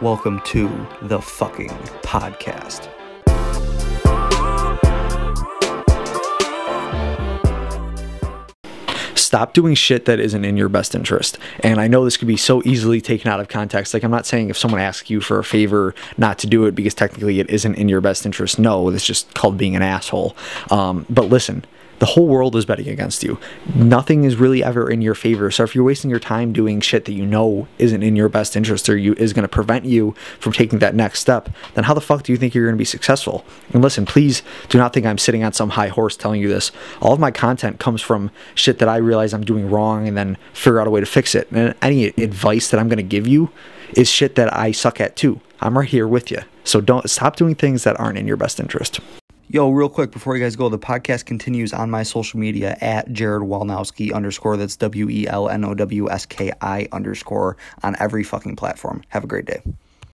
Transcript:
welcome to the fucking podcast. Stop doing shit that isn't in your best interest. And I know this could be so easily taken out of context. Like, I'm not saying if someone asks you for a favor not to do it because technically it isn't in your best interest. No, it's just called being an asshole. Um, but listen, the whole world is betting against you. Nothing is really ever in your favor. So if you're wasting your time doing shit that you know isn't in your best interest or you is going to prevent you from taking that next step, then how the fuck do you think you're going to be successful? And listen, please do not think I'm sitting on some high horse telling you this. All of my content comes from shit that I realize I'm doing wrong and then figure out a way to fix it. And any advice that I'm going to give you is shit that I suck at too. I'm right here with you. So don't stop doing things that aren't in your best interest. Yo, real quick before you guys go, the podcast continues on my social media at Jared Welnowski underscore. That's W E L N O W S K I underscore on every fucking platform. Have a great day.